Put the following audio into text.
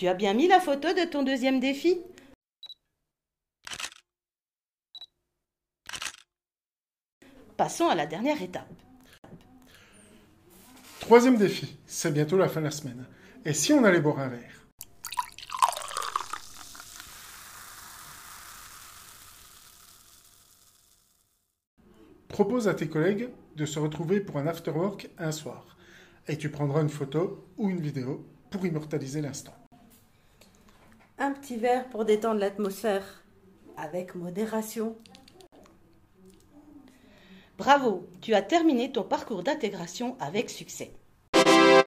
Tu as bien mis la photo de ton deuxième défi? Passons à la dernière étape. Troisième défi, c'est bientôt la fin de la semaine. Et si on allait boire un verre? Propose à tes collègues de se retrouver pour un afterwork un soir. Et tu prendras une photo ou une vidéo pour immortaliser l'instant. Un petit verre pour détendre l'atmosphère, avec modération. Bravo, tu as terminé ton parcours d'intégration avec succès.